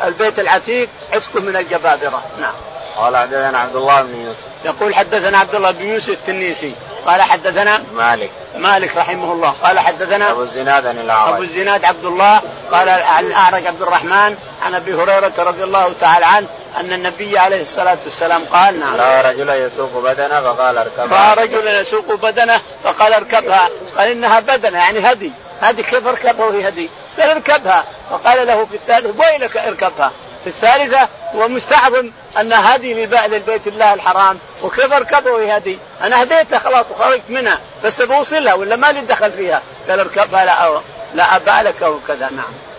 البيت العتيق عتقه من الجبابرة. نعم. قال حدثنا عبد الله بن يوسف. يقول حدثنا عبد الله بن يوسف التنيسي. قال حدثنا مالك. مالك رحمه الله. قال حدثنا أبو الزناد عن الأعرج. أبو الزناد عبد الله. قال عن الأعرج عبد الرحمن عن أبي هريرة رضي الله تعالى عنه أن النبي عليه الصلاة والسلام قال نعم. راى رجلا يسوق بدنه فقال اركبها. راى رجلا يسوق بدنه فقال اركبها. قال إنها بدنة يعني هدي. هذه كيف اركبها وهي هدي؟ قال اركبها. فقال له في الثالث ويلك اركبها؟ في الثالثة ومستعظم أن هدي للبيت الله الحرام. وكيف اركبه وهي هدي؟ أنا هديتها خلاص وخرجت منها بس بوصلها ولا ما لي دخل فيها؟ قال اركبها لا لا أبا لك وكذا نعم.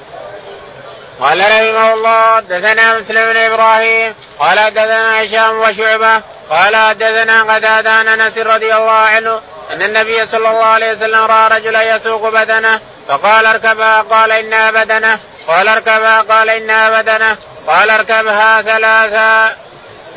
قال رحمه الله حدثنا مسلم بن إبراهيم قال حدثنا هشام وشعبة قال حدثنا قتادة عن أنس رضي الله عنه أن النبي صلى الله عليه وسلم رأى رجلا يسوق بدنه فقال اركبها قال انها بدنه قال اركبها قال انها بدنه قال اركبها ثلاثا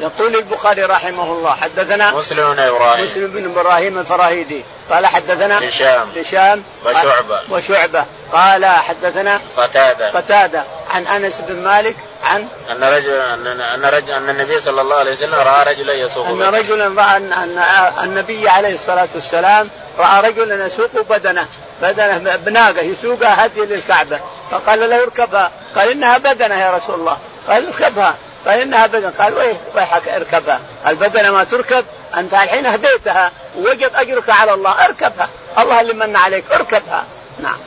يقول البخاري رحمه الله حدثنا مسلم بن إبراهيم. مسلم بن إبراهيم الفراهيدي. قال حدثنا هشام. هشام وشعبة. وشعبة. قال حدثنا قتادة. قتادة عن أنس بن مالك عن أن رجل ان أن رجل أن النبي صلى الله عليه وسلم رأى رجلا يسوق أن رجلا رأى ان النبي عليه الصلاة والسلام رأى رجلا يسوق بدنه بدنه بناقة يسوقها هدي للكعبة. فقال له اركبها. قال إنها بدنة يا رسول الله. قال اركبها. قال انها بدنه قال ويحك اركبها. البدنه ما تركب أنت الحين هديتها. ووجب أجرك على الله. اركبها. الله اللي من عليك. اركبها. نعم.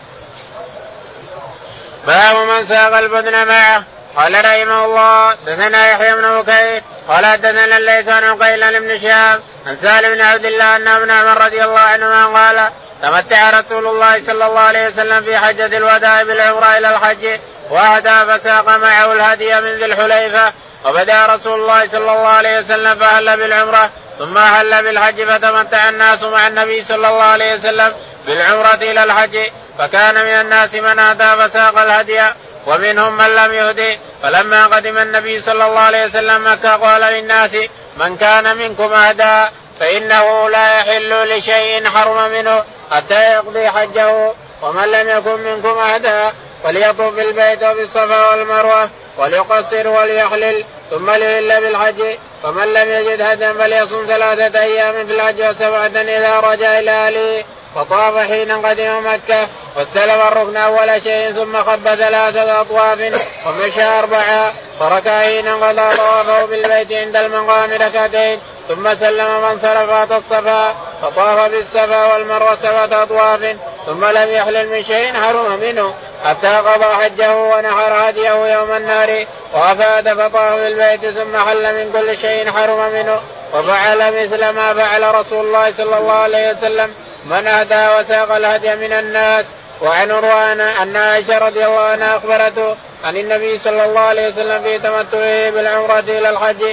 باب من ساق البدن معه. قال رحمه الله دثنا يحيى بن بكير. قال حدثنا الليث عن عقيل بن شهاب عن سالم بن عبد الله ان ابن عمر رضي الله عنهما قال تمتع رسول الله صلى الله عليه وسلم في حجة الوداع بالعمرة إلى الحج وأهدى فساق معه الهدي من ذي الحليفة وبدا رسول الله صلى الله عليه وسلم فهل بالعمرة ثم حل بالحج فتمتع الناس مع النبي صلى الله عليه وسلم بالعمرة إلى الحج. فكان من الناس من أهدى فساق الهدي ومنهم من لم يهدي. فلما قدم النبي صلى الله عليه وسلم مكة قال للناس من كان منكم أهدى فإنه لا يحل لشيء حرم منه حتى يقضي حجه. ومن لم يكن منكم أهدى فليطف بالبيت وبالصفا والمروة. وليقصر وليحلل ثم ليهل بالحج فمن لم يجد هدى فليصم ثلاثة أيام في الحج وسبعة إذا رجع إلى أهله. فطاف حين قدم مكة واستلم الركن أول شيء ثم خب ثلاثة أطواف ومشى أربعة. فركع حين قضى طوافه بالبيت عند المقام ركعتين ثم سلم من صرف الصفا. فطاف بالصفا والمروة سبعة أطواف ثم لم يحلل من شيء حرم منه. حتى قضى حجه ونحر هديه يوم النار وأفاد فطاف بالبيت ثم حل من كل شيء حرم منه. وفعل مثل ما فعل رسول الله صلى الله عليه وسلم. من اهدى وساق الهدي من الناس وعن روان أن عائشة رضي الله عنها أخبرته عن النبي صلى الله عليه وسلم في تمتعه بالعمرة إلى الحج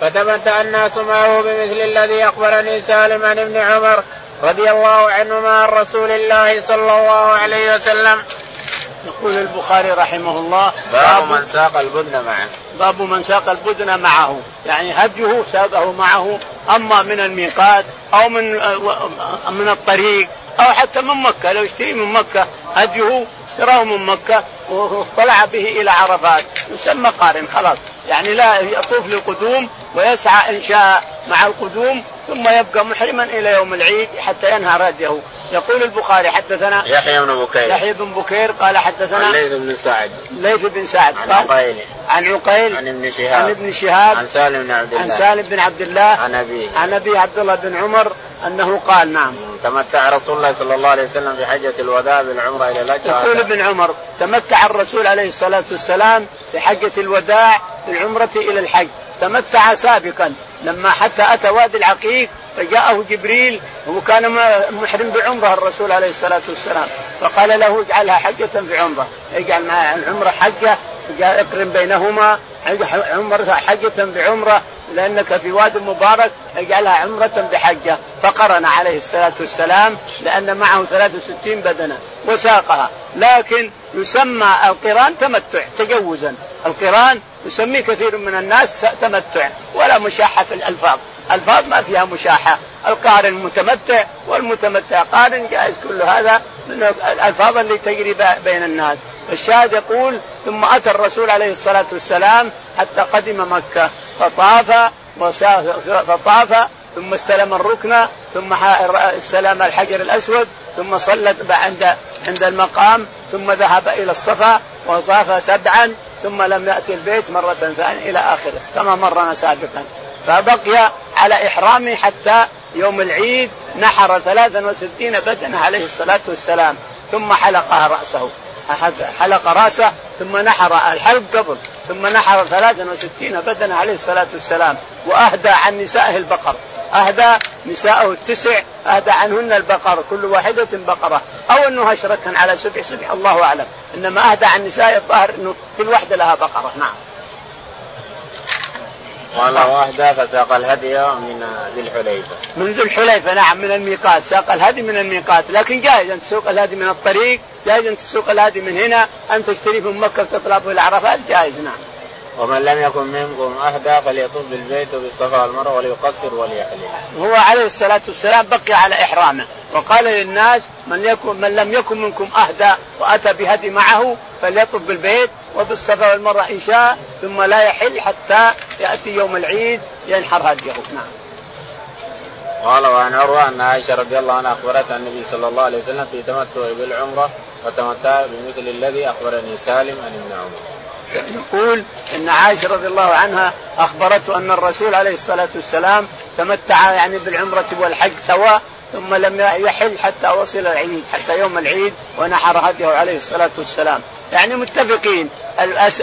فتمتع الناس معه بمثل الذي أخبرني سالم عن ابن عمر رضي الله عنهما عن رسول الله صلى الله عليه وسلم. يقول البخاري رحمه الله باب من ساق البدن معه. باب من ساق البدن معه. يعني هديه ساقه معه أما من الميقات أو من من الطريق أو حتى من مكة. لو اشتري من مكة هديه اشتراه من مكة واطلع به إلى عرفات. يسمى قارن خلاص. يعني لا يطوف للقدوم ويسعى إن شاء مع القدوم ثم يبقى محرما إلى يوم العيد حتى ينهى هديه يقول البخاري حدثنا يحيى بن بكير. يحيى بن بكير قال حدثنا الليث بن سعد. الليث بن سعد. عن عقيل. عن عقيل. عن ابن شهاب. عن ابن شهاب. عن سالم بن عبد الله. عن سالم بن عبد الله. عن أبيه. عن أبي عبد الله بن عمر أنه قال نعم. تمتع رسول الله صلى الله عليه وسلم في حجة الوداع بالعمرة إلى الحج يقول ابن عمر تمتع الرسول عليه الصلاة والسلام في حجة الوداع بالعمرة إلى الحج. تمتع سابقا. لما حتى أتى وادي العقيق فجاءه جبريل وكان محرم بعمرة الرسول عليه الصلاة والسلام. فقال له اجعلها حجة في عمرة. اجعل العمرة حجة اقرن بينهما عمرة حجة بعمرة لأنك في واد مبارك اجعلها عمرة بحجة. فقرن عليه الصلاة والسلام لأن معه 63 بدنة وساقها. لكن يسمى القران تمتع تجوزا. القران يسميه كثير من الناس تمتع ولا مشاحة في الألفاظ. ألفاظ ما فيها مشاحة. القارن متمتع والمتمتع قارن جائز. كل هذا من الألفاظ اللي تجري بين الناس. الشاهد يقول ثم أتى الرسول عليه الصلاة والسلام حتى قدم مكة. فطاف فطاف ثم استلم الركن ثم استلم الحجر الأسود ثم صلى عند عند المقام ثم ذهب إلى الصفا وطاف سبعا ثم لم يأتي البيت مرة ثانية إلى آخره كما مرنا سابقا. فبقي على إحرامه حتى يوم العيد نحر 63 بدنة عليه الصلاة والسلام ثم حلق رأسه. حلق رأسه ثم نحر الحلق قبل ثم نحر 63 بدنة عليه الصلاة والسلام وأهدى عن نسائه البقر. أهدى نساءه التسع أهدى عنهن البقر كل واحدة بقرة. أو أنه أشركهن على سبع سبع الله أعلم. إنما أهدى عن نساء الظاهر أنه كل واحدة لها بقرة. نعم. قال واحدة فساق الهدي من ذي الحليفة. من ذي الحليفة نعم من الميقات. ساق الهدي من الميقات. لكن جائز أن تسوق الهدي من الطريق جائز أن تسوق الهدي من هنا أن تشتري من مكة وتطلع إلى عرفات جائز نعم. ومن لم يكن منكم أهدى فليطوف بالبيت وبالصفا والمروة وليقصر وليحلل. هو عليه الصلاة والسلام بقي على إحرامه وقال للناس من يكن من لم يكن منكم أهدى وأتى بهدي معه فليطوف بالبيت وبالصفا والمروة إن شاء ثم لا يحل حتى يأتي يوم العيد ينحر هديه نعم. قال وعن عروة أن عائشة رضي الله عنها أخبرت عن النبي صلى الله عليه وسلم في تمتع بالعمرة وتمتع بمثل الذي أخبرني سالم عن ابن عمر. يقول إن عائشة رضي الله عنها أخبرته أن الرسول عليه الصلاة والسلام تمتع يعني بالعمرة والحج سواء ثم لم يحل حتى وصل العيد حتى يوم العيد ونحر هديه عليه الصلاة والسلام. يعني متفقين.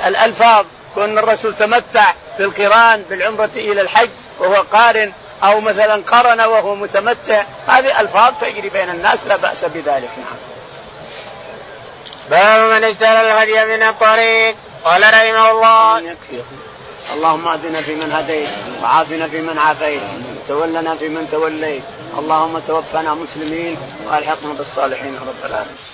الألفاظ كون الرسول تمتع بالقران بالعمرة إلى الحج وهو قارن أو مثلا قرن وهو متمتع هذه ألفاظ تجري بين الناس لا بأس بذلك. نعم. باب من اشترى الهدي من الطريق. قال رحمه الله. اللهم اهدنا فيمن هديت وعافنا فيمن عافيت. وتولنا في من توليت. اللهم توفنا مسلمين وألحقنا بالصالحين رب العالمين.